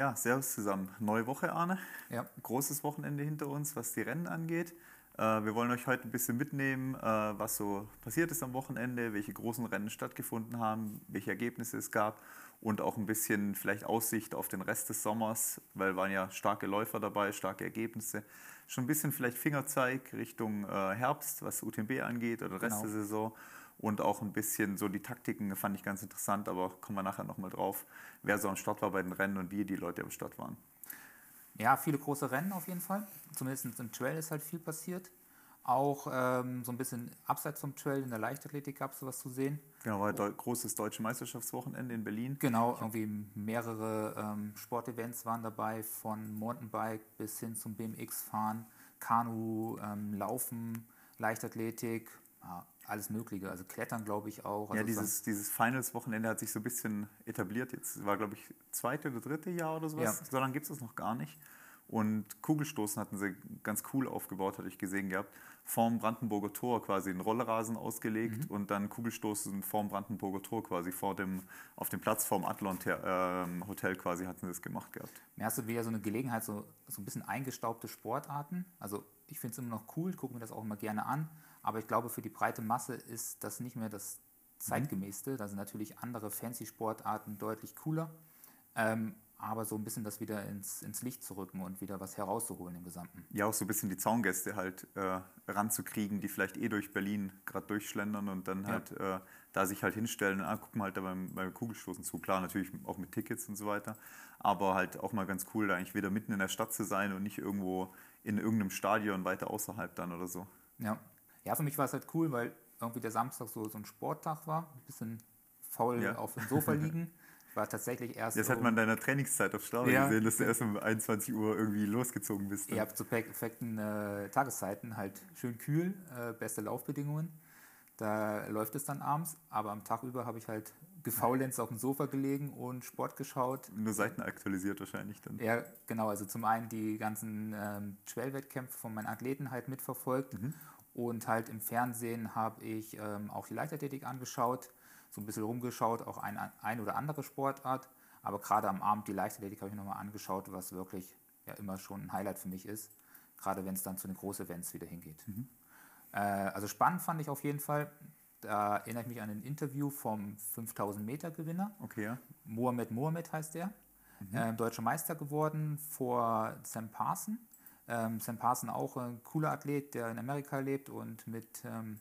Ja, servus zusammen. Neue Woche, Arne. Ja. Großes Wochenende hinter uns, was die Rennen angeht. Äh, wir wollen euch heute ein bisschen mitnehmen, äh, was so passiert ist am Wochenende, welche großen Rennen stattgefunden haben, welche Ergebnisse es gab und auch ein bisschen vielleicht Aussicht auf den Rest des Sommers, weil waren ja starke Läufer dabei, starke Ergebnisse. Schon ein bisschen vielleicht Fingerzeig Richtung äh, Herbst, was UTMB angeht oder Rest Genau. der Saison. Und auch ein bisschen so die Taktiken fand ich ganz interessant, aber kommen wir nachher nochmal drauf, wer so am Start war bei den Rennen und wie die Leute am Start waren. Ja, viele große Rennen auf jeden Fall. Zumindest im Trail ist halt viel passiert. Auch ähm, so ein bisschen abseits vom Trail in der Leichtathletik gab es sowas zu sehen. Genau, war ein großes deutsche Meisterschaftswochenende in Berlin. Genau, irgendwie mehrere ähm, Sportevents waren dabei, von Mountainbike bis hin zum BMX-Fahren, Kanu, ähm, Laufen, Leichtathletik, ja, alles Mögliche. Also Klettern, glaube ich, auch. Ja, Also war- dieses, dieses Finals-Wochenende hat sich so ein bisschen etabliert. Jetzt war, glaube ich, zweite oder dritte Jahr oder sowas. Ja. So lange gibt es das noch gar nicht. Und Kugelstoßen hatten sie ganz cool aufgebaut, hatte ich gesehen gehabt. Vorm Brandenburger Tor quasi einen Rollrasen ausgelegt Mhm. und dann Kugelstoßen vorm Brandenburger Tor quasi vor dem, auf dem Platz vorm Athlon ähm, Hotel quasi hatten sie das gemacht gehabt. Mir hast du wieder so eine Gelegenheit, so, so ein bisschen eingestaubte Sportarten. Also ich finde es immer noch cool, gucke mir das auch immer gerne an. Aber ich glaube, für die breite Masse ist das nicht mehr das zeitgemäßte. Da sind natürlich andere Fancy-Sportarten deutlich cooler. Ähm, aber so ein bisschen das wieder ins, ins Licht zu rücken und wieder was herauszuholen im Gesamten. Ja, auch so ein bisschen die Zaungäste halt äh, ranzukriegen, die vielleicht eh durch Berlin gerade durchschlendern und dann Ja. halt äh, da sich halt hinstellen, ah, guck mal halt da beim, beim Kugelstoßen zu. Klar, natürlich auch mit Tickets und so weiter, aber halt auch mal ganz cool, da eigentlich wieder mitten in der Stadt zu sein und nicht irgendwo in irgendeinem Stadion weiter außerhalb dann oder so. Ja. Ja, für mich war es halt cool, weil irgendwie der Samstag so, so ein Sporttag war. Ein bisschen faul Ja. auf dem Sofa liegen. Ich war tatsächlich erst. Hat um- man in deiner Trainingszeit auf Strava Ja. gesehen, dass du erst um 21 Uhr irgendwie losgezogen bist. ne? Ihr habt zu perfekten äh, Tageszeiten halt schön kühl, äh, beste Laufbedingungen. Da läuft es dann abends, aber am Tag über habe ich halt gefaulenzt auf dem Sofa gelegen und Sport geschaut. Nur Seiten aktualisiert wahrscheinlich dann. Ja, genau, also zum einen die ganzen ähm, Trail-Wettkämpfe von meinen Athleten halt mitverfolgt und halt im Fernsehen habe ich ähm, auch die Leichtathletik angeschaut, so ein bisschen rumgeschaut, auch ein, ein oder andere Sportart, aber gerade am Abend die Leichtathletik habe ich nochmal angeschaut, was wirklich ja immer schon ein Highlight für mich ist, gerade wenn es dann zu den Großevents wieder hingeht. Äh, also spannend fand ich auf jeden Fall, da erinnere ich mich an ein Interview vom 5000 Meter Gewinner. Okay, ja. Mohamed Mohamed heißt der. Ähm, deutscher Meister geworden vor Sam Parson. Ähm, Sam Parson auch ein cooler Athlet, der in Amerika lebt und mit ähm,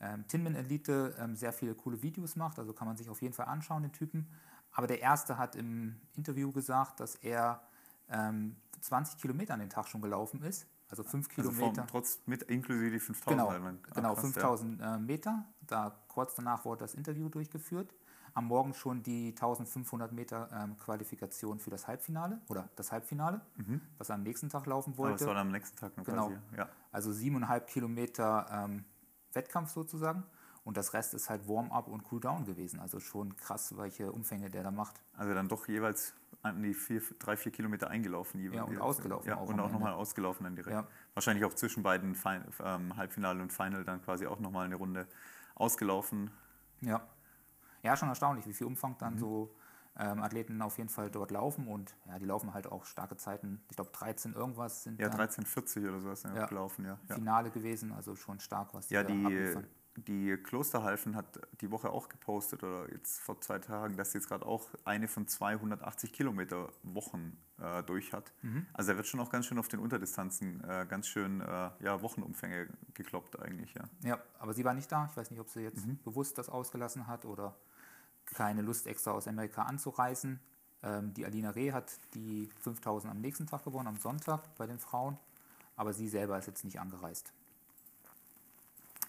ähm, Tinman Elite ähm, sehr viele coole Videos macht. Also kann man sich auf jeden Fall anschauen, den Typen. Aber der erste hat im Interview gesagt, dass er ähm, 20 Kilometer an den Tag schon gelaufen ist. Also 5 Also Kilometer. vom, trotz mit inklusive die 5000. Genau, man- ah, genau krass, ja. 5000 äh, Meter. Da kurz danach wurde das Interview durchgeführt. Am Morgen schon die 1500 Meter ähm, Qualifikation für das Halbfinale oder das Halbfinale, was er am nächsten Tag laufen Aber das wollte. war dann am nächsten Tag noch Genau. quasi. Ja. Also siebeneinhalb Kilometer ähm, Wettkampf sozusagen. Und das Rest ist halt Warm-up und Cool-down gewesen. Also schon krass, welche Umfänge der da macht. Also dann doch jeweils an die vier, drei, vier Kilometer eingelaufen. jeweils. Ja, und ausgelaufen Ja, auch und auch nochmal ausgelaufen dann direkt. Ja. Wahrscheinlich auch zwischen beiden Fin ähm, Halbfinale und Final dann quasi auch nochmal eine Runde ausgelaufen. Ja. Ja, schon erstaunlich, wie viel Umfang dann Mhm. so ähm, Athleten auf jeden Fall dort laufen. Und ja, die laufen halt auch starke Zeiten. Ich glaube 13 irgendwas sind Ja, dann 13,40 oder sowas ja. Ja. gelaufen, ja. Ja, Finale gewesen, also schon stark, was ja da die, abliefern. die Klosterhalfen hat die Woche auch gepostet oder jetzt vor zwei Tagen, dass sie jetzt gerade auch eine von 280 Kilometer Wochen äh, durch hat. Mhm. Also er wird schon auch ganz schön auf den Unterdistanzen äh, ganz schön äh, ja, Wochenumfänge gekloppt eigentlich, ja. Ja, aber sie war nicht da. Ich weiß nicht, ob sie jetzt Mhm. bewusst das ausgelassen hat oder keine Lust extra aus Amerika anzureisen. Ähm, die Alina Reh hat die 5000 am nächsten Tag gewonnen, am Sonntag bei den Frauen. Aber sie selber ist jetzt nicht angereist.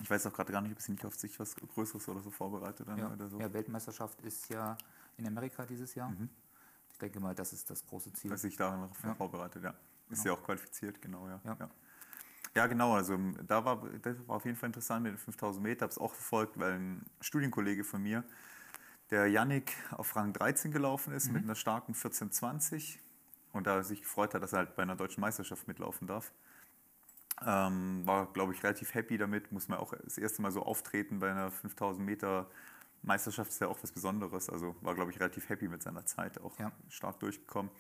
Ich weiß auch gerade gar nicht, ob sie nicht auf sich was Größeres oder so vorbereitet dann Ja, oder so. ja, Weltmeisterschaft ist ja in Amerika dieses Jahr. Ich denke mal, das ist das große Ziel. Dass sich darauf Ja. vorbereitet, ja. Ist ja auch qualifiziert, genau, ja. Ja. ja. Ja, genau, also da war, das war auf jeden Fall interessant mit den 5000 Meter, habe es auch verfolgt, weil ein Studienkollege von mir, der Yannick auf Rang 13 gelaufen ist mit einer starken 1420 und da sich gefreut hat, dass er halt bei einer deutschen Meisterschaft mitlaufen darf. Ähm, war, glaube ich, relativ happy damit, muss man auch das erste Mal so auftreten bei einer 5000 Meter Meisterschaft ist ja auch was Besonderes. Also war, glaube ich, relativ happy mit seiner Zeit, auch Ja. stark durchgekommen.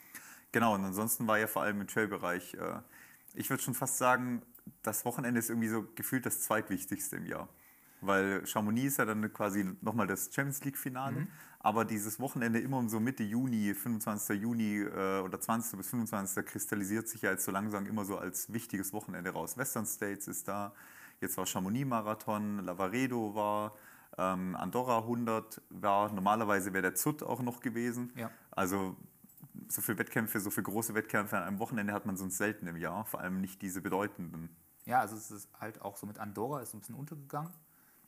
Genau, und ansonsten war ja vor allem im Trail-Bereich, äh, ich würde schon fast sagen, das Wochenende ist irgendwie so gefühlt das zweitwichtigste im Jahr. Weil Chamonix ist ja dann quasi nochmal das Champions League-Finale, aber dieses Wochenende immer um so Mitte Juni, 25. Juni äh, oder 20. bis 25. kristallisiert sich ja jetzt so langsam immer so als wichtiges Wochenende raus. Western States ist da, jetzt war Chamonix-Marathon, Lavaredo war, ähm, Andorra 100 war, normalerweise wäre der Zut auch noch gewesen. Ja. Also so viele Wettkämpfe, so viele große Wettkämpfe an einem Wochenende hat man sonst selten im Jahr, vor allem nicht diese bedeutenden. Ja, also es ist halt auch so mit Andorra, ist ein bisschen untergegangen.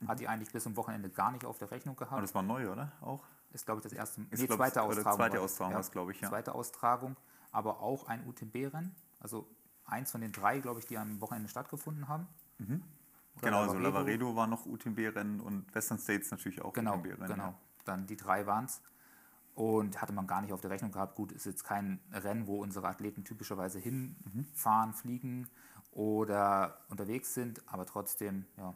Hat die eigentlich bis zum Wochenende gar nicht auf der Rechnung Aber gehabt. das war neu, oder? Auch? Ist, glaube ich, das erste, Ist, nee, glaub, zweite Austragung. zweite war Austragung war's, glaub ich, ja. Zweite Austragung, aber auch ein UTMB-Rennen. Also eins von den drei, glaube ich, die am Wochenende stattgefunden haben. Oder Genau, also Lavaredo war noch UTMB-Rennen und Western States natürlich auch Genau, UTMB-Rennen. genau. Dann die drei waren es. Und hatte man gar nicht auf der Rechnung gehabt. Gut, ist jetzt kein Rennen, wo unsere Athleten typischerweise hinfahren, fliegen oder unterwegs sind, aber trotzdem, ja,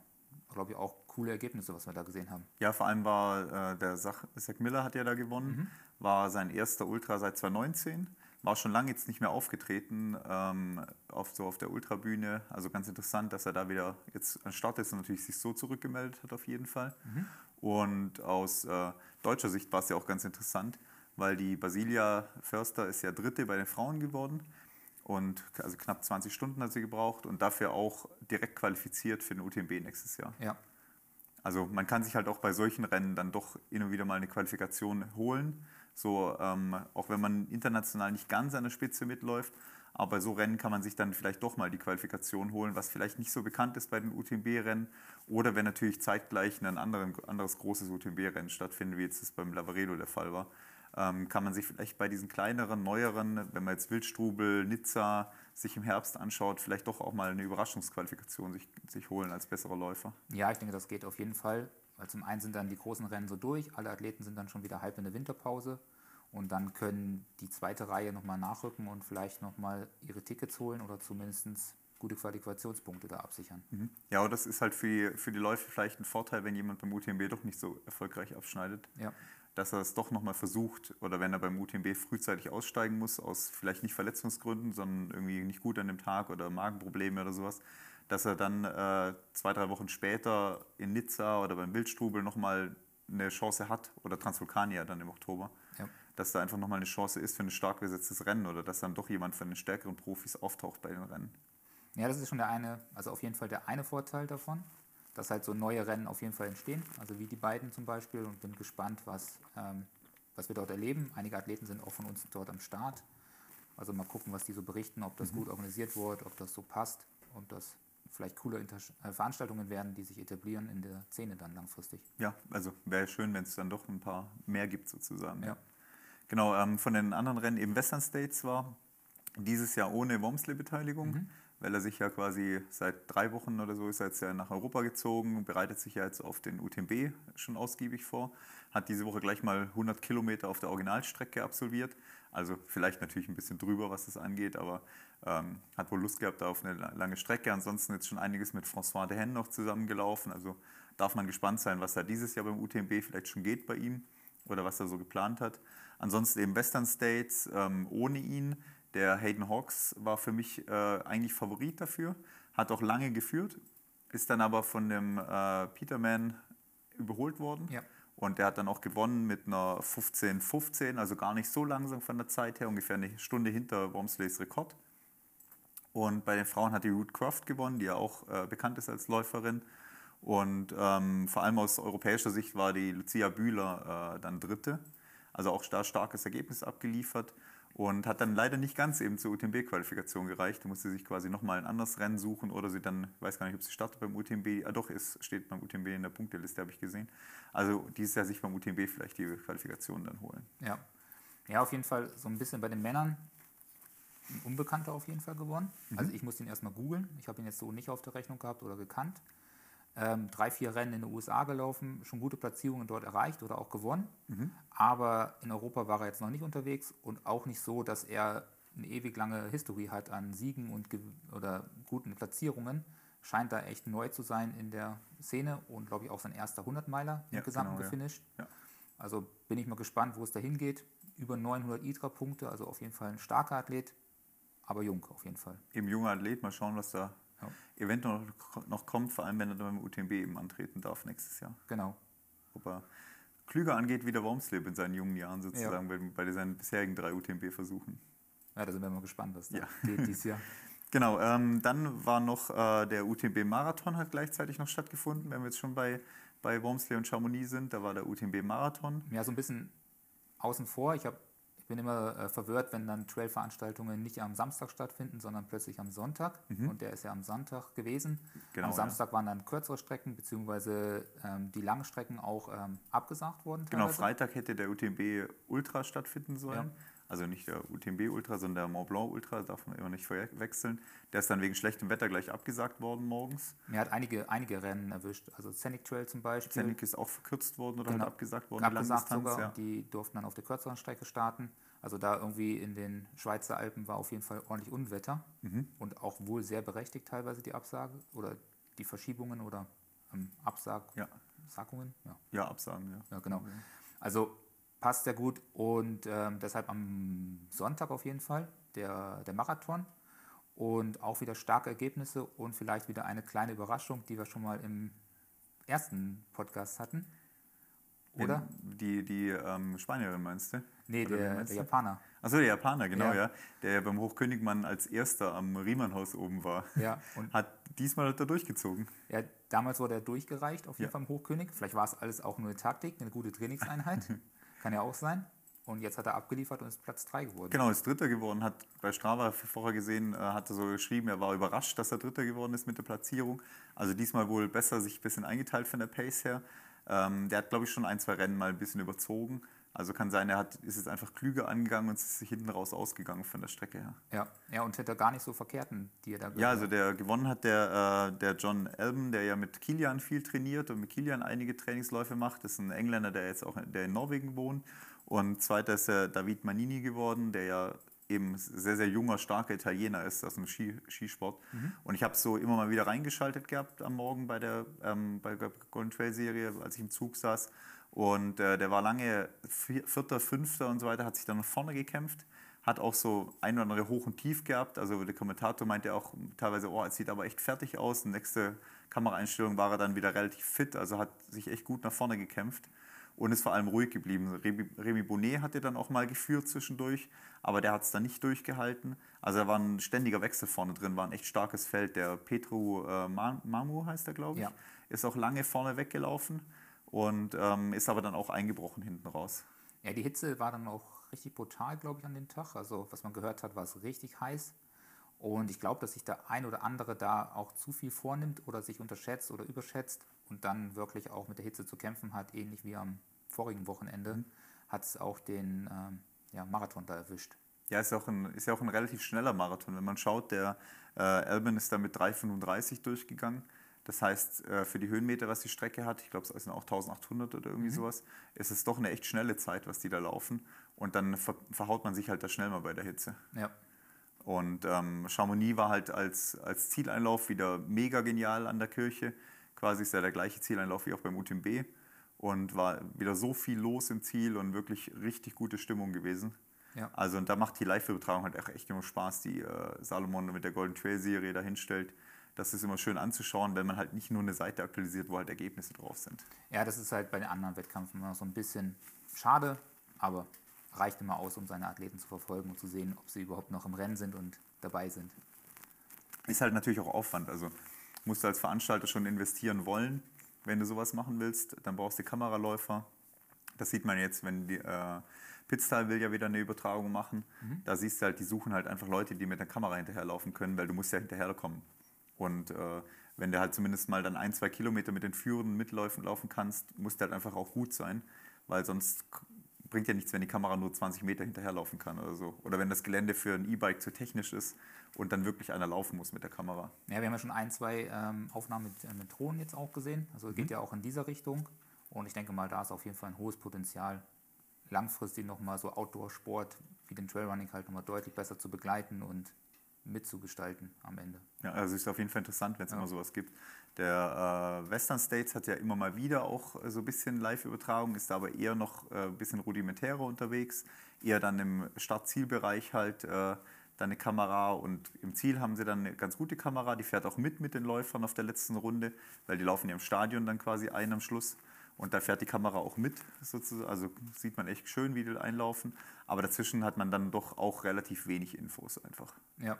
glaube ich, auch coole Ergebnisse, was wir da gesehen haben. Ja, vor allem war äh, der Zach, Zach Miller hat ja da gewonnen, war sein erster Ultra seit 2019, war schon lange jetzt nicht mehr aufgetreten ähm, auf, so auf der Ultrabühne. Also ganz interessant, dass er da wieder jetzt an Start ist und natürlich sich so zurückgemeldet hat auf jeden Fall. Und aus äh, deutscher Sicht war es ja auch ganz interessant, weil die Basilia Förster ist ja Dritte bei den Frauen geworden und also knapp 20 Stunden hat sie gebraucht und dafür auch direkt qualifiziert für den UTMB nächstes Jahr. Ja, Also man kann sich halt auch bei solchen Rennen dann doch und wieder mal eine Qualifikation holen. So, ähm, auch wenn man international nicht ganz an der Spitze mitläuft, aber bei so Rennen kann man sich dann vielleicht doch mal die Qualifikation holen, was vielleicht nicht so bekannt ist bei den UTMB-Rennen. Oder wenn natürlich zeitgleich ein anderen, anderes großes UTMB-Rennen stattfindet, wie jetzt das beim Lavaredo der Fall war, ähm, kann man sich vielleicht bei diesen kleineren, neueren, wenn man jetzt Wildstrubel, Nizza sich im Herbst anschaut, vielleicht doch auch mal eine Überraschungsqualifikation sich, sich holen als besserer Läufer. ja, ich denke, das geht auf jeden Fall. Weil zum einen sind dann die großen Rennen so durch, alle Athleten sind dann schon wieder halb in der Winterpause und dann können die zweite Reihe nochmal nachrücken und vielleicht nochmal ihre Tickets holen oder zumindest gute Qualifikationspunkte da absichern. Ja, aber das ist halt für die, für die Läufe vielleicht ein Vorteil, wenn jemand beim UTMB doch nicht so erfolgreich abschneidet, Ja. dass er es doch nochmal versucht oder wenn er beim UTMB frühzeitig aussteigen muss, aus vielleicht nicht Verletzungsgründen, sondern irgendwie nicht gut an dem Tag oder Magenprobleme oder sowas, dass er dann äh, zwei, drei Wochen später in Nizza oder beim Wildstrubel nochmal eine Chance hat oder Transvulkania dann im Oktober. Ja. Dass da einfach nochmal eine Chance ist für ein stark besetztes Rennen oder dass dann doch jemand von den stärkeren Profis auftaucht bei den Rennen. Ja, das ist schon der eine, also auf jeden Fall der eine Vorteil davon, dass halt so neue Rennen auf jeden Fall entstehen, also wie die beiden zum Beispiel und bin gespannt, was, ähm, was wir dort erleben. Einige Athleten sind auch von uns dort am Start. Also mal gucken, was die so berichten, ob das gut organisiert wird, ob das so passt, ob das vielleicht coole Inter äh, Veranstaltungen werden, die sich etablieren in der Szene dann langfristig. Ja, also wäre schön, wenn es dann doch ein paar mehr gibt sozusagen. Ja. Genau, ähm, von den anderen Rennen eben Western States war dieses Jahr ohne Wormsley-Beteiligung, weil er sich ja quasi seit drei Wochen oder so ist er jetzt ja nach Europa gezogen, bereitet sich ja jetzt auf den UTMB schon ausgiebig vor, hat diese Woche gleich mal 100 Kilometer auf der Originalstrecke absolviert, also vielleicht natürlich ein bisschen drüber, was das angeht, aber ähm, hat wohl Lust gehabt da auf eine la- lange Strecke. Ansonsten jetzt schon einiges mit François Dehaene noch zusammengelaufen, also darf man gespannt sein, was da dieses Jahr beim UTMB vielleicht schon geht bei ihm oder was er so geplant hat. Ansonsten eben Western States ähm, ohne ihn. Der Hayden Hawks war für mich äh, eigentlich Favorit dafür, hat auch lange geführt, ist dann aber von dem äh, Peterman überholt worden. Ja. Und der hat dann auch gewonnen mit einer 15-15, also gar nicht so langsam von der Zeit her, ungefähr eine Stunde hinter Wormsleys Rekord. Und bei den Frauen hat die Ruth Croft gewonnen, die ja auch äh, bekannt ist als Läuferin. Und ähm, vor allem aus europäischer Sicht war die Lucia Bühler äh, dann Dritte. Also auch da starkes Ergebnis abgeliefert und hat dann leider nicht ganz eben zur UTMB-Qualifikation gereicht. Da musste sich quasi nochmal ein anderes Rennen suchen oder sie dann, ich weiß gar nicht, ob sie startet beim UTMB. Ah doch, es steht beim UTMB in der Punkteliste, habe ich gesehen. Also dieses Jahr sich beim UTMB vielleicht die Qualifikation dann holen. Ja. ja, auf jeden Fall so ein bisschen bei den Männern ein Unbekannter auf jeden Fall gewonnen. Also ich musste ihn erstmal googeln. Ich habe ihn jetzt so nicht auf der Rechnung gehabt oder gekannt. Ähm, drei, vier Rennen in den USA gelaufen, schon gute Platzierungen dort erreicht oder auch gewonnen. Aber in Europa war er jetzt noch nicht unterwegs und auch nicht so, dass er eine ewig lange History hat an Siegen und oder guten Platzierungen. scheint da echt neu zu sein in der Szene und glaube ich auch sein erster 100-Meiler im Ja, Gesamten genau, ja. gefinisht. Ja. Also bin ich mal gespannt, wo es da hingeht. Über 900 ITRA-Punkte, also auf jeden Fall ein starker Athlet, aber jung auf jeden Fall. Eben junger Athlet, mal schauen, was da Ja. eventuell noch, noch kommt, vor allem wenn er dann beim UTMB eben antreten darf nächstes Jahr. Genau. Ob er klüger angeht wie der Wormslip in seinen jungen Jahren sozusagen, bei, bei seinen bisherigen drei UTMB-Versuchen. Ja, da sind wir mal gespannt, was da Ja. geht dieses Jahr. Genau, ähm, dann war noch äh, der UTMB-Marathon hat gleichzeitig noch stattgefunden, wenn wir jetzt schon bei, bei Wormsley und Chamonix sind, da war der UTMB-Marathon. Ja, so ein bisschen außen vor. Ich, hab, ich bin immer äh, verwirrt, wenn dann Trail-Veranstaltungen nicht am Samstag stattfinden, sondern plötzlich am Sonntag. Und der ist ja am Sonntag gewesen. Mhm. Genau, am ja. Samstag waren dann kürzere Strecken, beziehungsweise ähm, die langen Strecken auch ähm, abgesagt worden. Genau, teilweise. Freitag hätte der UTMB Ultra stattfinden sollen. Ja. Also nicht der UTMB Ultra, sondern der Mont Blanc Ultra, darf man immer nicht verwechseln. Der ist dann wegen schlechtem Wetter gleich abgesagt worden morgens. Mir hat einige, einige Rennen erwischt. Also Scenic Trail zum Beispiel. Zennik ist auch verkürzt worden oder Genau. abgesagt worden, die abgesagt Langdistanz, sogar. ja. Die durften dann auf der kürzeren Strecke starten. Also da irgendwie in den Schweizer Alpen war auf jeden Fall ordentlich Unwetter. Mhm. Und auch wohl sehr berechtigt teilweise die Absage oder die Verschiebungen oder ähm, Absagungen. Ja. Ja. Ja, absagen, ja. ja, genau. Also passt sehr gut und ähm, deshalb am Sonntag auf jeden Fall der, der Marathon. Und auch wieder starke Ergebnisse und vielleicht wieder eine kleine Überraschung, die wir schon mal im ersten Podcast hatten. Oder? Die die ähm, Spanierin meinst du? Nee, Oder der, meinst der? Japaner. Achso, der Japaner, genau, Ja. ja. Der beim Hochkönigmann als erster am Riemannhaus oben war. Ja, und Hat diesmal hat er durchgezogen. ja, damals wurde er durchgereicht, auf jeden Ja. Fall im Hochkönig. Vielleicht war es alles auch nur eine Taktik, eine gute Trainingseinheit. Kann ja auch sein. Und jetzt hat er abgeliefert und ist Platz 3 geworden. Genau, ist Dritter geworden, hat bei Strava vorher gesehen, äh, hat er so geschrieben, er war überrascht, dass er Dritter geworden ist mit der Platzierung. Also diesmal wohl besser sich ein bisschen eingeteilt von der Pace her. Ähm, der hat, glaube ich, schon ein, zwei Rennen mal ein bisschen überzogen. Also kann sein, er hat, ist jetzt einfach klüger angegangen und ist hinten raus ausgegangen von der Strecke her. Ja, ja, und hätte gar nicht so verkehrten, die er da Ja, gehört also der gewonnen hat der, äh, der John Elben, der ja mit Kilian viel trainiert und mit Kilian einige Trainingsläufe macht. Das ist ein Engländer, der jetzt auch in, der in Norwegen wohnt. Und zweiter ist der David Manini geworden, der ja eben sehr, sehr junger, starker Italiener ist aus dem Ski, Skisport. Und ich habe so immer mal wieder reingeschaltet gehabt am Morgen bei der, ähm, bei der Golden Trail Serie, als ich im Zug saß. Und äh, der war lange vier- Vierter, Fünfter und so weiter, hat sich dann nach vorne gekämpft hat auch so ein oder andere Hoch und Tief gehabt. Also der Kommentator meinte auch teilweise, oh, es sieht aber echt fertig aus. Die nächste Kameraeinstellung war er dann wieder relativ fit, also hat sich echt gut nach vorne gekämpft und ist vor allem ruhig geblieben. Remy, Bonnet hatte dann auch mal geführt zwischendurch, aber der hat es dann nicht durchgehalten. Also da war ein ständiger Wechsel vorne drin, war ein echt starkes Feld. Der Petru äh, Ma- Mamu heißt er, glaube ich, Ja. ist auch lange vorne weggelaufen und ähm, ist aber dann auch eingebrochen hinten raus. Ja, die Hitze war dann auch richtig brutal, glaube ich, an dem Tag. Also, was man gehört hat, war es richtig heiß. Und ich glaube, dass sich der ein oder andere da auch zu viel vornimmt oder sich unterschätzt oder überschätzt und dann wirklich auch mit der Hitze zu kämpfen hat, ähnlich wie am vorigen Wochenende, hat es auch den ähm, ja, Marathon da erwischt. Ja, ist, auch ein, ist ja auch ein relativ schneller Marathon. Wenn man schaut, der äh, Alban ist da mit 3,35 durchgegangen. Das heißt, äh, für die Höhenmeter, was die Strecke hat, ich glaube, es sind auch 1800 oder irgendwie sowas, ist es doch eine echt schnelle Zeit, was die da laufen. Und dann ver verhaut man sich halt da schnell mal bei der Hitze. Ja, Und ähm, Chamonix war halt als, als Zieleinlauf wieder mega genial an der Kirche. Quasi ist ja der gleiche Zieleinlauf wie auch beim UTMB. Und war wieder so viel los im Ziel und wirklich richtig gute Stimmung gewesen. Ja. Also und da macht die Live-Übertragung halt auch echt immer Spaß, die äh, Salomon mit der Golden Trail-Serie da hinstellt. Das ist immer schön anzuschauen, wenn man halt nicht nur eine Seite aktualisiert, wo halt Ergebnisse drauf sind. ja, das ist halt bei den anderen Wettkämpfen immer so ein bisschen schade, aber reicht immer aus, um seine Athleten zu verfolgen und zu sehen, ob sie überhaupt noch im Rennen sind und dabei sind. Ist halt natürlich auch Aufwand. Also musst du als Veranstalter schon investieren wollen, wenn du sowas machen willst. Dann brauchst du Kameraläufer. Das sieht man jetzt, wenn die äh, Pitztal will ja wieder eine Übertragung machen. Da siehst du halt, die suchen halt einfach Leute, die mit der Kamera hinterherlaufen können, weil du musst ja hinterherkommen. Und äh, wenn du halt zumindest mal dann ein, zwei Kilometer mit den Führenden mitlaufen laufen kannst, muss der halt einfach auch gut sein, weil sonst bringt ja nichts, wenn die Kamera nur 20 Meter hinterherlaufen kann oder so. Oder wenn das Gelände für ein E-Bike zu technisch ist und dann wirklich einer laufen muss mit der Kamera. Ja, wir haben ja schon ein, zwei ähm, Aufnahmen mit, äh, mit Drohnen jetzt auch gesehen. Also geht ja auch in dieser Richtung. Und ich denke mal, da ist auf jeden Fall ein hohes Potenzial, langfristig nochmal so Outdoor-Sport wie den Trailrunning halt nochmal deutlich besser zu begleiten und mitzugestalten am Ende. Ja, also ist auf jeden Fall interessant, wenn es ja. immer sowas gibt. Der äh, Western States hat ja immer mal wieder auch äh, so ein bisschen Live-Übertragung, ist da aber eher noch äh, ein bisschen rudimentärer unterwegs, eher dann im Start-Zielbereich halt äh, dann eine Kamera und im Ziel haben sie dann eine ganz gute Kamera, die fährt auch mit mit den Läufern auf der letzten Runde, weil die laufen ja im Stadion dann quasi ein am Schluss. Und da fährt die Kamera auch mit, sozusagen. also sieht man echt schön, wie die einlaufen. Aber dazwischen hat man dann doch auch relativ wenig Infos einfach. Ja.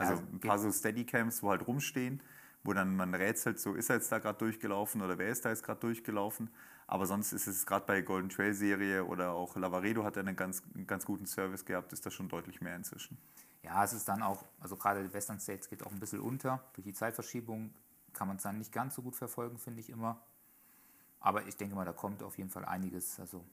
Also ein paar so Steadycams, wo halt rumstehen wo dann man rätselt, so ist er jetzt da gerade durchgelaufen oder wer ist da jetzt gerade durchgelaufen. Aber sonst ist es gerade bei Golden Trail Serie oder auch Lavaredo hat er einen ganz, einen ganz guten Service gehabt, ist das schon deutlich mehr inzwischen. Ja, es ist dann auch, also gerade Western States geht auch ein bisschen unter. Durch die Zeitverschiebung kann man es dann nicht ganz so gut verfolgen, finde ich immer. Aber ich denke mal, da kommt auf jeden Fall einiges. Also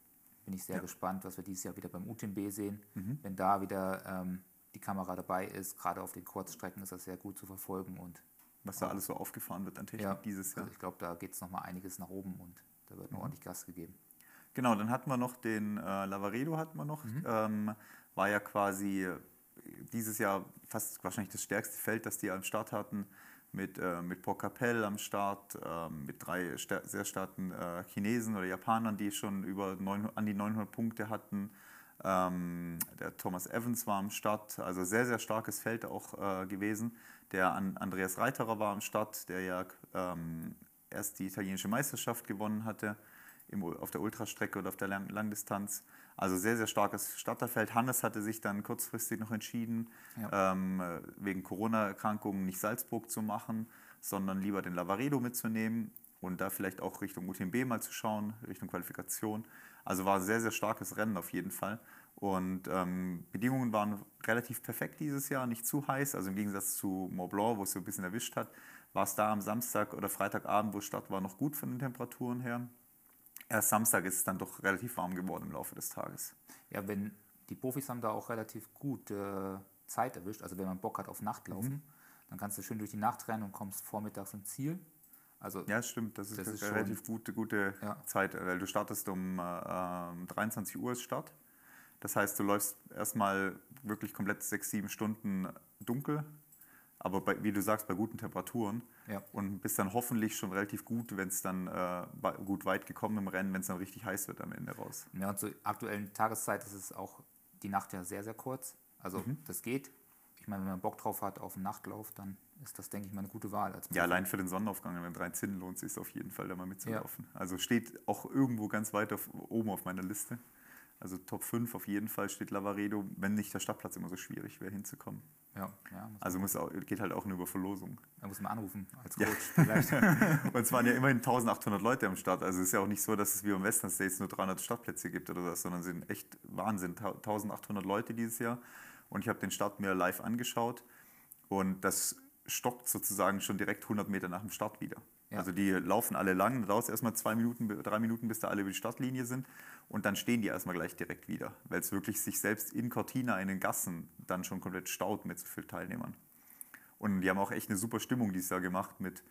bin ich sehr ja. gespannt, was wir dieses Jahr wieder beim UTMB sehen. Mhm. Wenn da wieder ähm, die Kamera dabei ist, gerade auf den Kurzstrecken ist das sehr gut zu verfolgen und was da alles so aufgefahren wird an Technik ja, dieses Jahr. Also ich glaube, da geht es nochmal einiges nach oben und da wird noch mhm. ordentlich Gas gegeben. Genau, dann hatten wir noch den äh, Lavaredo hatten wir noch. Mhm. Ähm, war ja quasi äh, dieses Jahr fast wahrscheinlich das stärkste Feld, das die am Start hatten. Mit, äh, mit Port Capel am Start, äh, mit drei sehr starken äh, Chinesen oder Japanern, die schon über neun, an die 900 Punkte hatten. Ähm, der Thomas Evans war am Start, also sehr, sehr starkes Feld auch äh, gewesen. Der Andreas Reiterer war am Start, der ja ähm, erst die italienische Meisterschaft gewonnen hatte im, auf der Ultrastrecke oder auf der Lang Langdistanz. Also sehr, sehr starkes Starterfeld. Hannes hatte sich dann kurzfristig noch entschieden, ja. ähm, wegen Corona-Erkrankungen nicht Salzburg zu machen, sondern lieber den Lavaredo mitzunehmen und da vielleicht auch Richtung UTMB mal zu schauen, Richtung Qualifikation. Also war ein sehr, sehr starkes Rennen auf jeden Fall. Und ähm, Bedingungen waren relativ perfekt dieses Jahr, nicht zu heiß. Also im Gegensatz zu Mont Blanc, wo es so ein bisschen erwischt hat, war es da am Samstag oder Freitagabend, wo es Stadt war, noch gut von den Temperaturen her. Erst Samstag ist es dann doch relativ warm geworden im Laufe des Tages. Ja, wenn die Profis haben da auch relativ gut äh, Zeit erwischt. Also wenn man Bock hat auf Nachtlaufen, mhm. dann kannst du schön durch die Nacht rennen und kommst vormittags ins Ziel. Also ja, stimmt, das ist, das ist eine relativ gute, gute ja. Zeit, weil du startest um äh, 23 Uhr ist Start. Das heißt, du läufst erstmal wirklich komplett sechs, sieben Stunden dunkel, aber bei, wie du sagst, bei guten Temperaturen ja. und bist dann hoffentlich schon relativ gut, wenn es dann äh, gut weit gekommen im Rennen, wenn es dann richtig heiß wird am Ende raus. Ja, und zur aktuellen Tageszeit ist es auch die Nacht ja sehr, sehr kurz. Also mhm. das geht. Ich meine, wenn man Bock drauf hat auf einen Nachtlauf, dann ist das, denke ich mal, eine gute Wahl. ja, allein für den Sonnenaufgang in den drei Zinnen lohnt es sich auf jeden Fall, da mal mitzulaufen. Ja. Also steht auch irgendwo ganz weit auf, oben auf meiner Liste. Also Top 5 auf jeden Fall steht Lavaredo, wenn nicht der Stadtplatz immer so schwierig wäre, hinzukommen. Ja, ja muss also muss auch, geht halt auch nur über Verlosung. Da muss man anrufen als Coach ja. vielleicht. Und es waren ja immerhin 1800 Leute am Start. Also es ist ja auch nicht so, dass es wie beim Western States nur 300 Startplätze gibt oder das, sondern es sind echt Wahnsinn. 1800 Leute dieses Jahr. Und ich habe den Start mir live angeschaut und das stockt sozusagen schon direkt 100 Meter nach dem Start wieder. Ja. Also die laufen alle lang, es erstmal zwei Minuten, drei Minuten, bis da alle über die Startlinie sind und dann stehen die erstmal gleich direkt wieder, weil es wirklich sich selbst in Cortina, in den Gassen dann schon komplett staut mit so vielen Teilnehmern. Und die haben auch echt eine super Stimmung dieses Jahr gemacht mit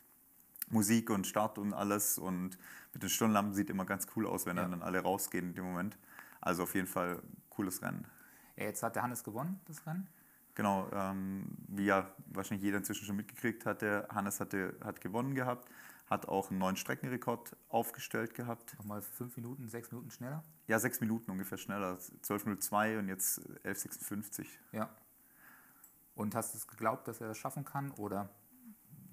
Musik und Start und alles und mit den Stirnlampen sieht immer ganz cool aus, wenn ja. dann alle rausgehen in dem Moment. Also auf jeden Fall cooles Rennen. Ja, jetzt hat der Hannes gewonnen, das Rennen. Genau, ähm, wie ja wahrscheinlich jeder inzwischen schon mitgekriegt hatte, Hannes hatte, hat gewonnen gehabt, hat auch einen neuen Streckenrekord aufgestellt gehabt. Nochmal fünf Minuten, sechs Minuten schneller? Ja, sechs Minuten ungefähr schneller. 12.02 und jetzt 11.56. Ja. Und hast du es geglaubt, dass er das schaffen kann oder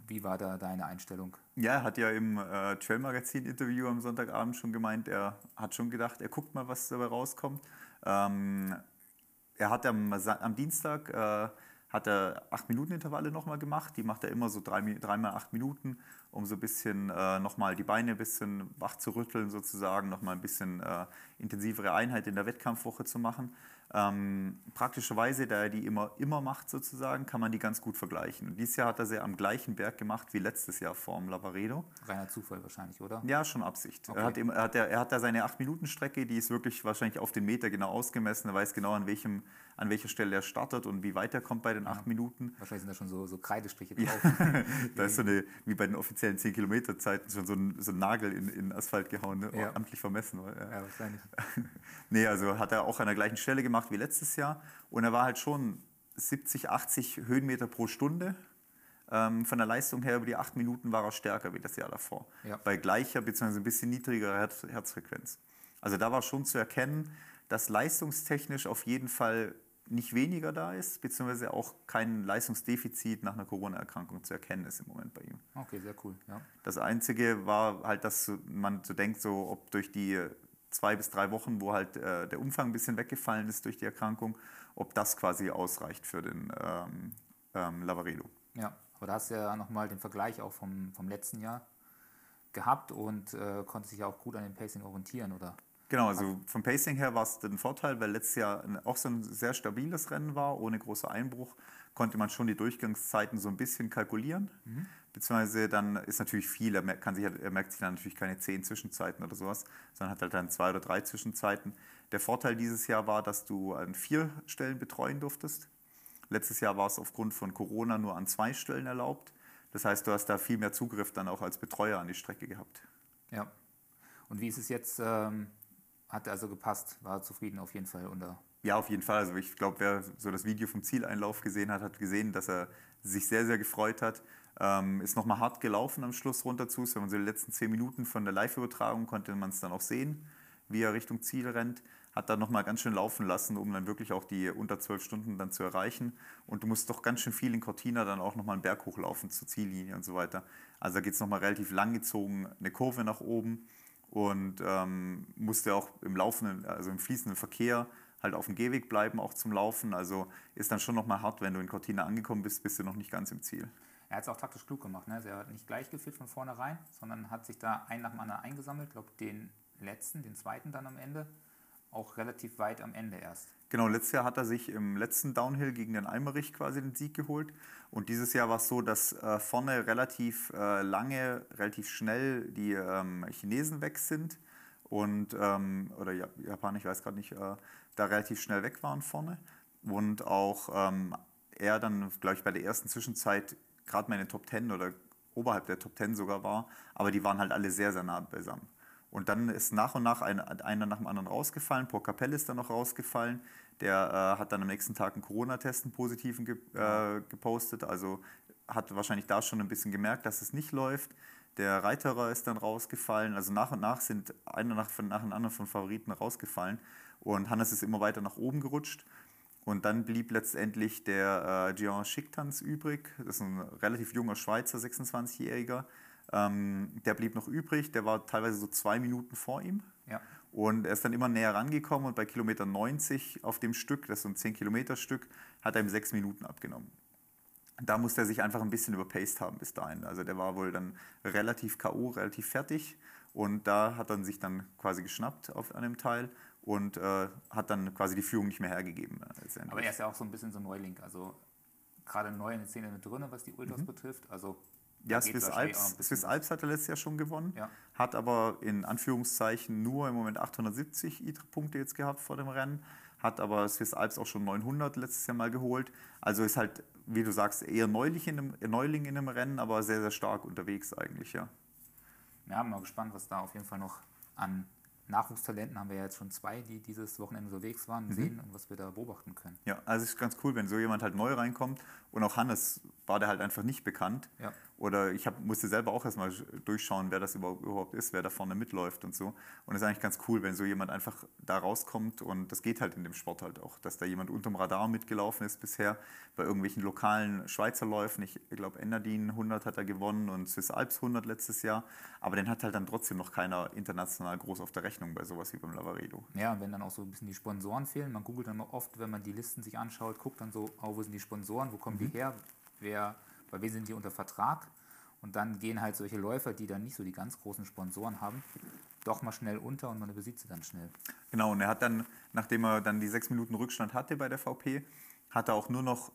wie war da deine Einstellung? Ja, er hat ja im äh, Trail-Magazin-Interview am Sonntagabend schon gemeint, er hat schon gedacht, er guckt mal, was dabei rauskommt. Ähm, er hat am, am Dienstag äh, hat er 8-Minuten-Intervalle nochmal gemacht. Die macht er immer so dreimal drei 8 Minuten, um so ein bisschen äh, nochmal die Beine ein bisschen wach zu rütteln, sozusagen, nochmal ein bisschen äh, intensivere Einheit in der Wettkampfwoche zu machen. Ähm, praktischerweise, da er die immer, immer macht sozusagen, kann man die ganz gut vergleichen. Und dieses Jahr hat er sie am gleichen Berg gemacht wie letztes Jahr vorm Lavaredo. Reiner Zufall wahrscheinlich, oder? Ja, schon Absicht. Okay. Er, hat, er, hat, er hat da seine 8-Minuten-Strecke, die ist wirklich wahrscheinlich auf den Meter genau ausgemessen. Er weiß genau, an, welchem, an welcher Stelle er startet und wie weit er kommt bei den 8 ja. Minuten. Wahrscheinlich sind da schon so, so Kreidestriche drauf. da ist so eine, wie bei den offiziellen 10-Kilometer-Zeiten, schon so ein, so ein Nagel in, in Asphalt gehauen, ne? ja. amtlich vermessen. Ja, ja wahrscheinlich. nee, also hat er auch an der gleichen Stelle gemacht wie letztes Jahr und er war halt schon 70, 80 Höhenmeter pro Stunde. Ähm, von der Leistung her über die acht Minuten war er stärker wie das Jahr davor. Ja. Bei gleicher bzw. ein bisschen niedrigerer Herz Herzfrequenz. Also da war schon zu erkennen, dass leistungstechnisch auf jeden Fall nicht weniger da ist, beziehungsweise auch kein Leistungsdefizit nach einer Corona-Erkrankung zu erkennen ist im Moment bei ihm. Okay, sehr cool. Ja. Das Einzige war halt, dass man so denkt, so ob durch die zwei bis drei Wochen, wo halt äh, der Umfang ein bisschen weggefallen ist durch die Erkrankung, ob das quasi ausreicht für den ähm, ähm, Lavaredo. Ja, aber da hast du ja nochmal den Vergleich auch vom, vom letzten Jahr gehabt und äh, konnte sich auch gut an dem Pacing orientieren, oder? Genau, also vom Pacing her war es ein Vorteil, weil letztes Jahr auch so ein sehr stabiles Rennen war, ohne großer Einbruch, konnte man schon die Durchgangszeiten so ein bisschen kalkulieren. Mhm. Beziehungsweise dann ist natürlich viel, er, kann sich, er merkt sich dann natürlich keine zehn Zwischenzeiten oder sowas, sondern hat halt dann zwei oder drei Zwischenzeiten. Der Vorteil dieses Jahr war, dass du an vier Stellen betreuen durftest. Letztes Jahr war es aufgrund von Corona nur an zwei Stellen erlaubt. Das heißt, du hast da viel mehr Zugriff dann auch als Betreuer an die Strecke gehabt. Ja. Und wie ist es jetzt? Ähm, hat also gepasst, war zufrieden auf jeden Fall unter. Ja, auf jeden Fall. Also ich glaube, wer so das Video vom Zieleinlauf gesehen hat, hat gesehen, dass er sich sehr, sehr gefreut hat. Ähm, ist nochmal hart gelaufen am Schluss runter zu. Wenn man so die letzten zehn Minuten von der Live-Übertragung konnte man es dann auch sehen, wie er Richtung Ziel rennt. Hat dann nochmal ganz schön laufen lassen, um dann wirklich auch die unter zwölf Stunden dann zu erreichen. Und du musst doch ganz schön viel in Cortina dann auch nochmal einen Berg hochlaufen zur Ziellinie und so weiter. Also da geht es nochmal relativ langgezogen, eine Kurve nach oben und ähm, musste auch im laufenden, also im fließenden Verkehr halt auf dem Gehweg bleiben, auch zum Laufen. Also ist dann schon nochmal hart, wenn du in Cortina angekommen bist, bist du noch nicht ganz im Ziel. Er hat es auch taktisch klug gemacht. Ne? Also er hat nicht gleich geführt von vornherein, sondern hat sich da einen nach dem anderen eingesammelt. Ich glaube, den letzten, den zweiten dann am Ende, auch relativ weit am Ende erst. Genau, letztes Jahr hat er sich im letzten Downhill gegen den Eimerich quasi den Sieg geholt. Und dieses Jahr war es so, dass äh, vorne relativ äh, lange, relativ schnell die ähm, Chinesen weg sind. Und, ähm, oder Japaner, ich weiß gerade nicht, äh, da relativ schnell weg waren vorne. Und auch ähm, er dann, glaube ich, bei der ersten Zwischenzeit gerade meine Top 10 oder oberhalb der Top 10 sogar war, aber die waren halt alle sehr, sehr nah beisammen. Und dann ist nach und nach ein, einer nach dem anderen rausgefallen. Por Capell ist dann noch rausgefallen. Der äh, hat dann am nächsten Tag einen Corona-Test, einen positiven ge äh, gepostet. Also hat wahrscheinlich da schon ein bisschen gemerkt, dass es nicht läuft. Der Reiterer ist dann rausgefallen. Also nach und nach sind einer nach, nach dem anderen von Favoriten rausgefallen. Und Hannes ist immer weiter nach oben gerutscht. Und dann blieb letztendlich der äh, Gian Schicktanz übrig. Das ist ein relativ junger Schweizer, 26-Jähriger. Ähm, der blieb noch übrig. Der war teilweise so zwei Minuten vor ihm. Ja. Und er ist dann immer näher rangekommen und bei Kilometer 90 auf dem Stück, das ist so ein 10-Kilometer-Stück, hat er ihm sechs Minuten abgenommen. Da musste er sich einfach ein bisschen überpaced haben bis dahin. Also der war wohl dann relativ K.O., relativ fertig. Und da hat er sich dann quasi geschnappt auf einem Teil und äh, hat dann quasi die Führung nicht mehr hergegeben. Äh, Aber er ist ja auch so ein bisschen so ein Neuling, also gerade neu in der Szene mit drin, was die Ultras mhm. betrifft. Also ja, Swiss Alps, Swiss Alps hat er letztes Jahr schon gewonnen, ja. hat aber in Anführungszeichen nur im Moment 870 ITRA-Punkte jetzt gehabt vor dem Rennen, hat aber Swiss Alps auch schon 900 letztes Jahr mal geholt. Also ist halt, wie du sagst, eher Neuling in einem, Neuling in einem Rennen, aber sehr, sehr stark unterwegs eigentlich, ja. Ja, mal gespannt, was da auf jeden Fall noch an Nachwuchstalenten haben wir ja jetzt schon zwei, die dieses Wochenende unterwegs waren, mhm. sehen und was wir da beobachten können. Ja, also es ist ganz cool, wenn so jemand halt neu reinkommt und auch Hannes war der halt einfach nicht bekannt. Ja. Oder ich hab, musste selber auch erstmal durchschauen, wer das überhaupt ist, wer da vorne mitläuft und so. Und es ist eigentlich ganz cool, wenn so jemand einfach da rauskommt und das geht halt in dem Sport halt auch, dass da jemand unterm Radar mitgelaufen ist bisher bei irgendwelchen lokalen Schweizer Läufen. Ich glaube, Engadin 100 hat er gewonnen und Swiss Alps 100 letztes Jahr. Aber den hat halt dann trotzdem noch keiner international groß auf der Rechnung bei sowas wie beim Lavaredo. Ja, wenn dann auch so ein bisschen die Sponsoren fehlen. Man googelt dann oft, wenn man die Listen sich anschaut, guckt dann so, oh, wo sind die Sponsoren, wo kommen mhm. die her, wer, bei wem sind die unter Vertrag. Und dann gehen halt solche Läufer, die dann nicht so die ganz großen Sponsoren haben, doch mal schnell unter und man übersieht sie dann schnell. Genau, und er hat dann, nachdem er dann die sechs Minuten Rückstand hatte bei der VP, hat er auch nur noch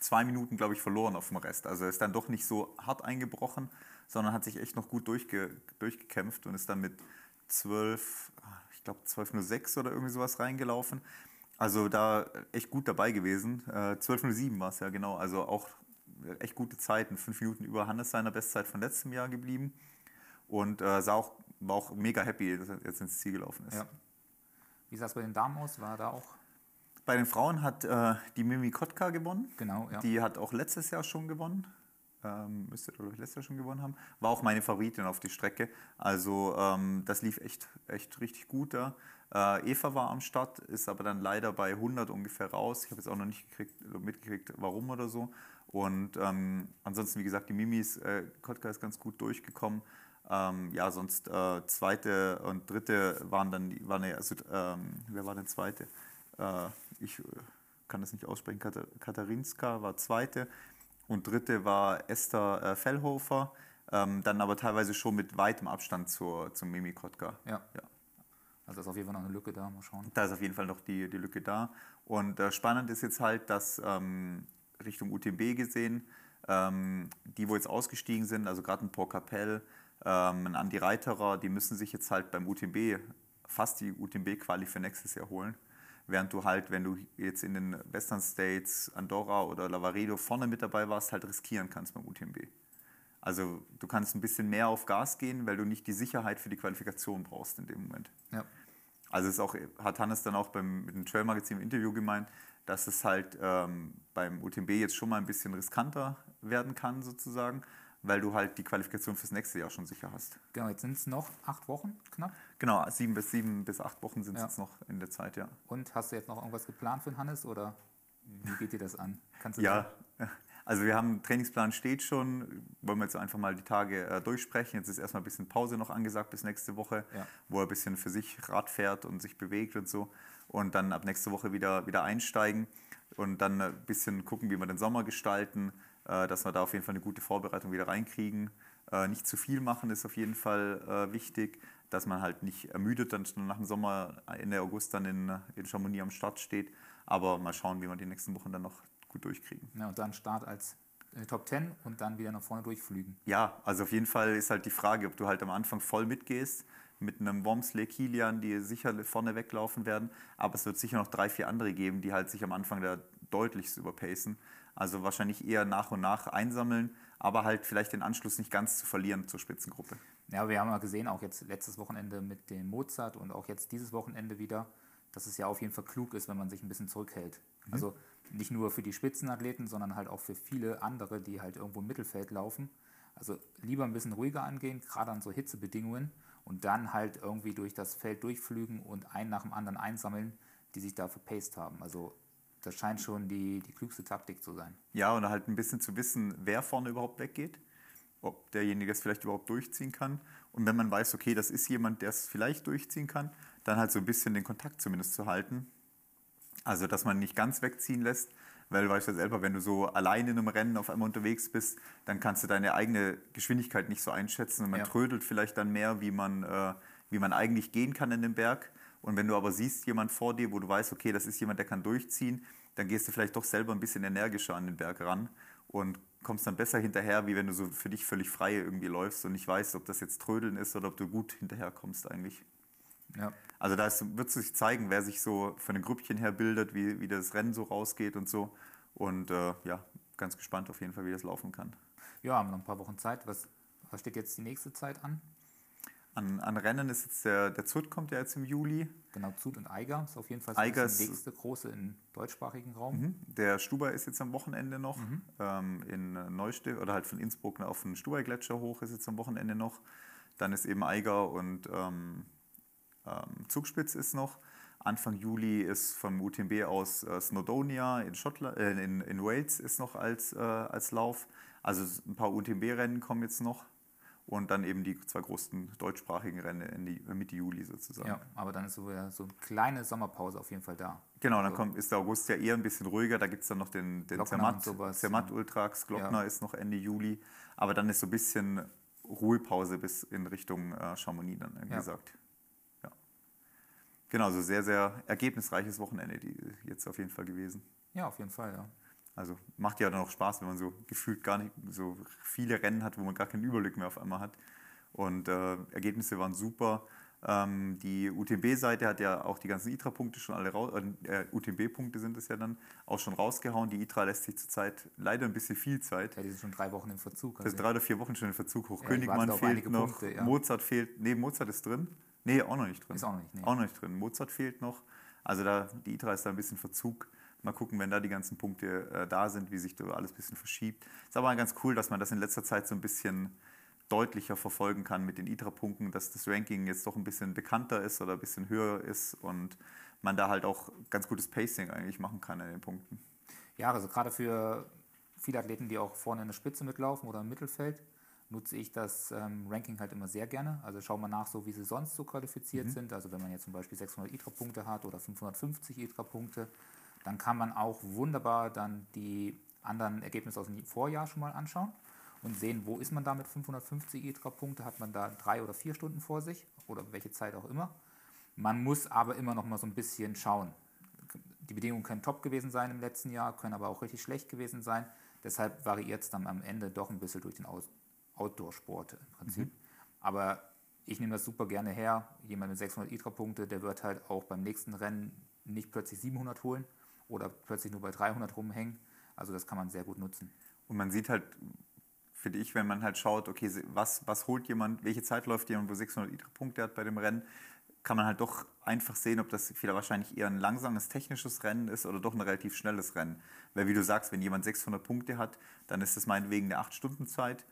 zwei Minuten, glaube ich, verloren auf dem Rest. Also er ist dann doch nicht so hart eingebrochen, sondern hat sich echt noch gut durchge durchgekämpft und ist dann mit 12, ich glaube 12.06 oder irgendwie sowas reingelaufen. Also da echt gut dabei gewesen. Äh, 12.07 war es ja genau. Also auch echt gute Zeiten. Fünf Minuten über Hannes seiner Bestzeit von letztem Jahr geblieben. Und äh, sah auch, war auch mega happy, dass er jetzt ins Ziel gelaufen ist. Ja. Wie sah es bei den Damen aus? War da auch Bei den Frauen hat äh, die Mimi Kotka gewonnen. Genau, ja. Die hat auch letztes Jahr schon gewonnen. Ähm, müsste, glaube letztes Jahr schon gewonnen haben. War auch meine Favoritin auf die Strecke. Also ähm, das lief echt, echt richtig gut da. Äh, Eva war am Start, ist aber dann leider bei 100 ungefähr raus. Ich habe jetzt auch noch nicht gekriegt, mitgekriegt, warum oder so. Und ähm, ansonsten, wie gesagt, die Mimis, äh, Kotka ist ganz gut durchgekommen. Ähm, ja, sonst äh, zweite und dritte waren dann, waren also, ähm, wer war denn zweite? Äh, ich äh, kann das nicht aussprechen, Kat Katharinska war zweite und dritte war Esther äh, Fellhofer, ähm, dann aber teilweise schon mit weitem Abstand zur, zum Mimi Kotka. Ja. ja. Also ist auf jeden Fall noch eine Lücke da, mal schauen. Da ist auf jeden Fall noch die, die Lücke da. Und äh, spannend ist jetzt halt, dass ähm, Richtung UTMB gesehen, ähm, die, wo jetzt ausgestiegen sind, also gerade ein Port Capell, ähm, ein Andi Reiterer, die müssen sich jetzt halt beim UTMB fast die UTMB-Quali für nächstes Jahr holen. Während du halt, wenn du jetzt in den Western States, Andorra oder Lavaredo vorne mit dabei warst, halt riskieren kannst beim UTMB. Also du kannst ein bisschen mehr auf Gas gehen, weil du nicht die Sicherheit für die Qualifikation brauchst in dem Moment. Ja. Also es auch, hat Hannes dann auch beim, mit dem Trail Magazin im Interview gemeint, dass es halt ähm, beim UTMB jetzt schon mal ein bisschen riskanter werden kann sozusagen, weil du halt die Qualifikation fürs nächste Jahr schon sicher hast. Genau, jetzt sind es noch acht Wochen knapp. Genau, sieben bis sieben bis acht Wochen sind es ja. jetzt noch in der Zeit, ja. Und hast du jetzt noch irgendwas geplant für den Hannes oder wie geht dir das an? Kannst du ja, sagen? also wir haben, Trainingsplan steht schon, wollen wir jetzt einfach mal die Tage äh, durchsprechen. Jetzt ist erstmal ein bisschen Pause noch angesagt bis nächste Woche, ja. wo er ein bisschen für sich Rad fährt und sich bewegt und so. Und dann ab nächste Woche wieder, wieder einsteigen und dann ein bisschen gucken, wie wir den Sommer gestalten äh, dass wir da auf jeden Fall eine gute Vorbereitung wieder reinkriegen. Äh, nicht zu viel machen ist auf jeden Fall äh, wichtig, dass man halt nicht ermüdet dann nach dem Sommer Ende August dann in, in Chamonix am Start steht. Aber mal schauen, wie wir die nächsten Wochen dann noch gut durchkriegen. Ja, und dann Start als Top 10 und dann wieder nach vorne durchflügen. Ja, also auf jeden Fall ist halt die Frage, ob du halt am Anfang voll mitgehst mit einem Wormsley Kilian, die sicher vorne weglaufen werden. Aber es wird sicher noch drei, vier andere geben, die halt sich am Anfang da deutlichst überpacen. Also wahrscheinlich eher nach und nach einsammeln, aber halt vielleicht den Anschluss nicht ganz zu verlieren zur Spitzengruppe. Ja, wir haben ja gesehen, auch jetzt letztes Wochenende mit dem Mozart und auch jetzt dieses Wochenende wieder, dass es ja auf jeden Fall klug ist, wenn man sich ein bisschen zurückhält. Mhm. Also nicht nur für die Spitzenathleten, sondern halt auch für viele andere, die halt irgendwo im Mittelfeld laufen. Also lieber ein bisschen ruhiger angehen, gerade an so Hitzebedingungen und dann halt irgendwie durch das Feld durchflügen und einen nach dem anderen einsammeln, die sich da verpaced haben. Also das scheint schon die, die klügste Taktik zu sein. Ja, und halt ein bisschen zu wissen, wer vorne überhaupt weggeht, ob derjenige es vielleicht überhaupt durchziehen kann. Und wenn man weiß, okay, das ist jemand, der es vielleicht durchziehen kann, dann halt so ein bisschen den Kontakt zumindest zu halten. Also, dass man nicht ganz wegziehen lässt, weil du weißt ja selber, wenn du so alleine in einem Rennen auf einmal unterwegs bist, dann kannst du deine eigene Geschwindigkeit nicht so einschätzen und man ja. trödelt vielleicht dann mehr, wie man, äh, wie man eigentlich gehen kann in den Berg. Und wenn du aber siehst, jemand vor dir, wo du weißt, okay, das ist jemand, der kann durchziehen, dann gehst du vielleicht doch selber ein bisschen energischer an den Berg ran und kommst dann besser hinterher, wie wenn du so für dich völlig frei irgendwie läufst und nicht weißt, ob das jetzt Trödeln ist oder ob du gut hinterherkommst eigentlich. Ja. Also da wird sich zeigen, wer sich so von den Grüppchen her bildet, wie, wie das Rennen so rausgeht und so. Und äh, ja, ganz gespannt auf jeden Fall, wie das laufen kann. Ja, haben noch ein paar Wochen Zeit. Was, was steht jetzt die nächste Zeit an? An, an Rennen ist jetzt der, der Zut kommt ja jetzt im Juli. Genau, Zut und Eiger ist auf jeden Fall Eiger das nächste große im deutschsprachigen Raum. Mhm. Der Stuber ist jetzt am Wochenende noch mhm. ähm, in Neustift oder halt von Innsbruck auf den Stuber-Gletscher hoch ist jetzt am Wochenende noch. Dann ist eben Eiger und ähm, ähm, Zugspitz ist noch. Anfang Juli ist vom UTMB aus äh, Snowdonia in, Schottland, äh, in, in Wales ist noch als, äh, als Lauf. Also ein paar UTMB-Rennen kommen jetzt noch und dann eben die zwei großen deutschsprachigen Rennen Ende, Mitte Juli sozusagen. Ja, aber dann ist so, ja, so eine kleine Sommerpause auf jeden Fall da. Genau, dann also, kommt, ist der August ja eher ein bisschen ruhiger, da gibt es dann noch den, den Zermatt, Zermatt Ultrax, Glockner ja. ist noch Ende Juli, aber dann ist so ein bisschen Ruhepause bis in Richtung äh, Chamonix dann ja. gesagt. Ja. Genau, so sehr, sehr ergebnisreiches Wochenende die, jetzt auf jeden Fall gewesen. Ja, auf jeden Fall, ja. Also macht ja dann auch Spaß, wenn man so gefühlt gar nicht so viele Rennen hat, wo man gar keinen Überblick mehr auf einmal hat. Und äh, Ergebnisse waren super. Ähm, die UTMB-Seite hat ja auch die ganzen ITRA-Punkte schon alle raus, äh, UTMB-Punkte sind es ja dann auch schon rausgehauen. Die ITRA lässt sich zurzeit leider ein bisschen viel Zeit. Ja, die sind schon drei Wochen im Verzug. Also das ist drei oder vier Wochen schon im Verzug. Hochkönigmann ja, fehlt noch, Punkte, ja. Mozart fehlt, nee, Mozart ist drin. Nee, auch noch nicht drin. Ist auch noch nicht, nee. Auch noch nicht drin. Mozart fehlt noch. Also da, die ITRA ist da ein bisschen Verzug. Mal gucken, wenn da die ganzen Punkte äh, da sind, wie sich da alles ein bisschen verschiebt. Ist aber ganz cool, dass man das in letzter Zeit so ein bisschen deutlicher verfolgen kann mit den ITRA-Punkten, dass das Ranking jetzt doch ein bisschen bekannter ist oder ein bisschen höher ist und man da halt auch ganz gutes Pacing eigentlich machen kann in den Punkten. Ja, also gerade für viele Athleten, die auch vorne in der Spitze mitlaufen oder im Mittelfeld, nutze ich das ähm, Ranking halt immer sehr gerne. Also schau mal nach, so wie sie sonst so qualifiziert mhm. sind. Also wenn man jetzt zum Beispiel 600 ITRA-Punkte hat oder 550 ITRA-Punkte, dann kann man auch wunderbar dann die anderen Ergebnisse aus dem Vorjahr schon mal anschauen und sehen, wo ist man da mit 550 ITRA-Punkte, hat man da drei oder vier Stunden vor sich oder welche Zeit auch immer. Man muss aber immer noch mal so ein bisschen schauen. Die Bedingungen können top gewesen sein im letzten Jahr, können aber auch richtig schlecht gewesen sein. Deshalb variiert es dann am Ende doch ein bisschen durch den Outdoor-Sport im Prinzip. Mhm. Aber ich nehme das super gerne her. Jemand mit 600 ITRA-Punkte, der wird halt auch beim nächsten Rennen nicht plötzlich 700 holen oder plötzlich nur bei 300 rumhängen. Also das kann man sehr gut nutzen. Und man sieht halt, finde ich, wenn man halt schaut, okay, was, was holt jemand, welche Zeit läuft jemand, wo 600 ITRA-Punkte hat bei dem Rennen, kann man halt doch einfach sehen, ob das vielleicht wahrscheinlich eher ein langsames technisches Rennen ist oder doch ein relativ schnelles Rennen. Weil wie du sagst, wenn jemand 600 Punkte hat, dann ist das meinetwegen eine 8-Stunden-Zeit.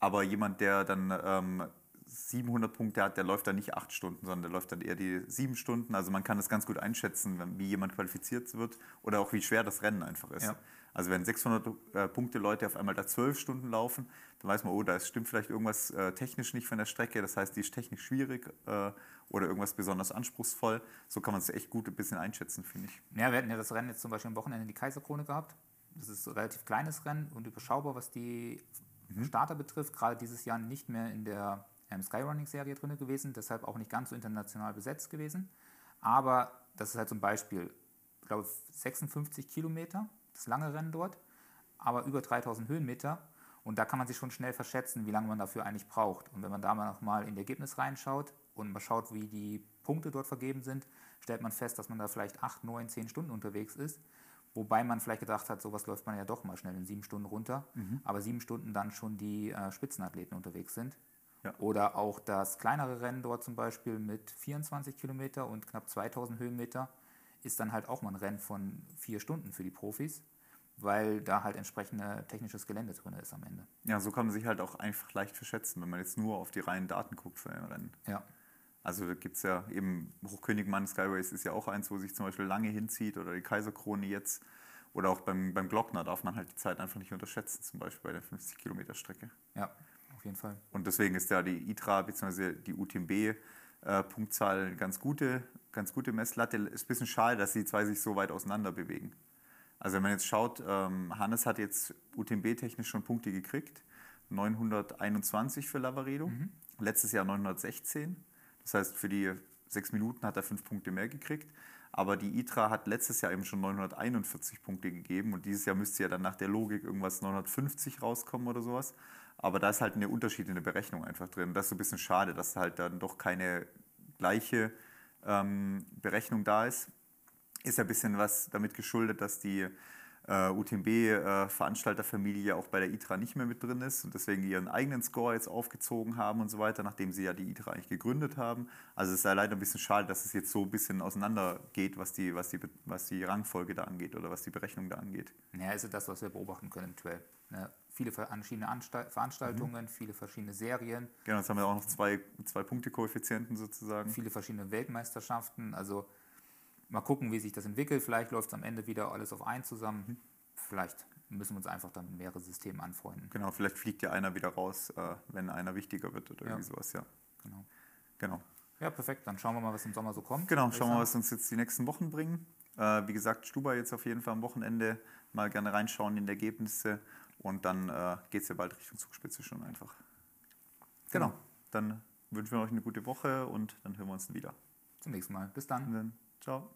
Aber jemand, der dann ähm, 700 Punkte hat, der läuft dann nicht 8 Stunden, sondern der läuft dann eher die 7 Stunden. Also man kann das ganz gut einschätzen, wie jemand qualifiziert wird oder auch wie schwer das Rennen einfach ist. Ja. Also wenn 600 äh, Punkte Leute auf einmal da 12 Stunden laufen, dann weiß man, oh, da stimmt vielleicht irgendwas äh, technisch nicht von der Strecke. Das heißt, die ist technisch schwierig äh, oder irgendwas besonders anspruchsvoll. So kann man es echt gut ein bisschen einschätzen, finde ich. Ja, wir hatten ja das Rennen jetzt zum Beispiel am Wochenende in die Kaiserkrone gehabt. Das ist ein relativ kleines Rennen und überschaubar, was die mhm. Starter betrifft. Gerade dieses Jahr nicht mehr in der ähm, Skyrunning-Serie drin gewesen, deshalb auch nicht ganz so international besetzt gewesen. Aber das ist halt zum Beispiel, ich glaube, 56 Kilometer, das lange Rennen dort, aber über 3000 Höhenmeter. Und da kann man sich schon schnell verschätzen, wie lange man dafür eigentlich braucht. Und wenn man da mal nochmal in die Ergebnis reinschaut und mal schaut, wie die Punkte dort vergeben sind, stellt man fest, dass man da vielleicht 8, 9, 10 Stunden unterwegs ist. Wobei man vielleicht gedacht hat, sowas läuft man ja doch mal schnell in sieben Stunden runter, mhm. aber sieben Stunden dann schon die äh, Spitzenathleten unterwegs sind. Ja. Oder auch das kleinere Rennen dort zum Beispiel mit 24 Kilometer und knapp 2000 Höhenmeter ist dann halt auch mal ein Rennen von vier Stunden für die Profis, weil da halt entsprechend technisches Gelände drin ist am Ende. Ja, so kann man sich halt auch einfach leicht verschätzen, wenn man jetzt nur auf die reinen Daten guckt für ein Rennen. Ja. Also da gibt es ja eben Hochkönigmann Skyways ist ja auch eins, wo sich zum Beispiel lange hinzieht oder die Kaiserkrone jetzt. Oder auch beim, beim Glockner darf man halt die Zeit einfach nicht unterschätzen, zum Beispiel bei der 50 Kilometer Strecke. Ja, auf jeden Fall. Und deswegen ist ja die ITRA bzw. die UTMB äh, eine ganz gute, ganz gute Messlatte. Ist ein bisschen schade, dass die zwei sich so weit auseinander bewegen. Also wenn man jetzt schaut, ähm, Hannes hat jetzt UTMB-technisch schon Punkte gekriegt. 921 für Lavaredo, mhm. letztes Jahr 916. Das heißt, für die sechs Minuten hat er fünf Punkte mehr gekriegt. Aber die ITRA hat letztes Jahr eben schon 941 Punkte gegeben und dieses Jahr müsste ja dann nach der Logik irgendwas 950 rauskommen oder sowas. Aber da ist halt eine Unterschied in der Berechnung einfach drin. Das ist so ein bisschen schade, dass halt dann doch keine gleiche ähm, Berechnung da ist. Ist ja ein bisschen was damit geschuldet, dass die äh, UTMB-Veranstalterfamilie äh, auch bei der ITRA nicht mehr mit drin ist und deswegen ihren eigenen Score jetzt aufgezogen haben und so weiter, nachdem sie ja die ITRA eigentlich gegründet haben. Also es ist ja leider ein bisschen schade, dass es jetzt so ein bisschen auseinander geht, was die, was die, was die Rangfolge da angeht oder was die Berechnung da angeht. Ja, ist das, was wir beobachten können im Trail. Ja, viele verschiedene Anstalt Veranstaltungen, mhm. viele verschiedene Serien. Genau, jetzt haben wir auch noch zwei, zwei Punkte-Koeffizienten sozusagen. Viele verschiedene Weltmeisterschaften, also Mal gucken, wie sich das entwickelt. Vielleicht läuft es am Ende wieder alles auf ein zusammen. Mhm. Vielleicht müssen wir uns einfach dann mit mehreren Systemen anfreunden. Genau, vielleicht fliegt ja einer wieder raus, äh, wenn einer wichtiger wird oder ja. irgendwie sowas, ja. Genau. Genau. Ja, perfekt. Dann schauen wir mal, was im Sommer so kommt. Genau, schauen wir mal, was uns jetzt die nächsten Wochen bringen. Äh, wie gesagt, Stuba jetzt auf jeden Fall am Wochenende mal gerne reinschauen in die Ergebnisse und dann äh, geht es ja bald Richtung Zugspitze schon einfach. Genau. genau. Dann wünschen wir euch eine gute Woche und dann hören wir uns wieder. Zum nächsten Mal. Bis dann. dann ciao.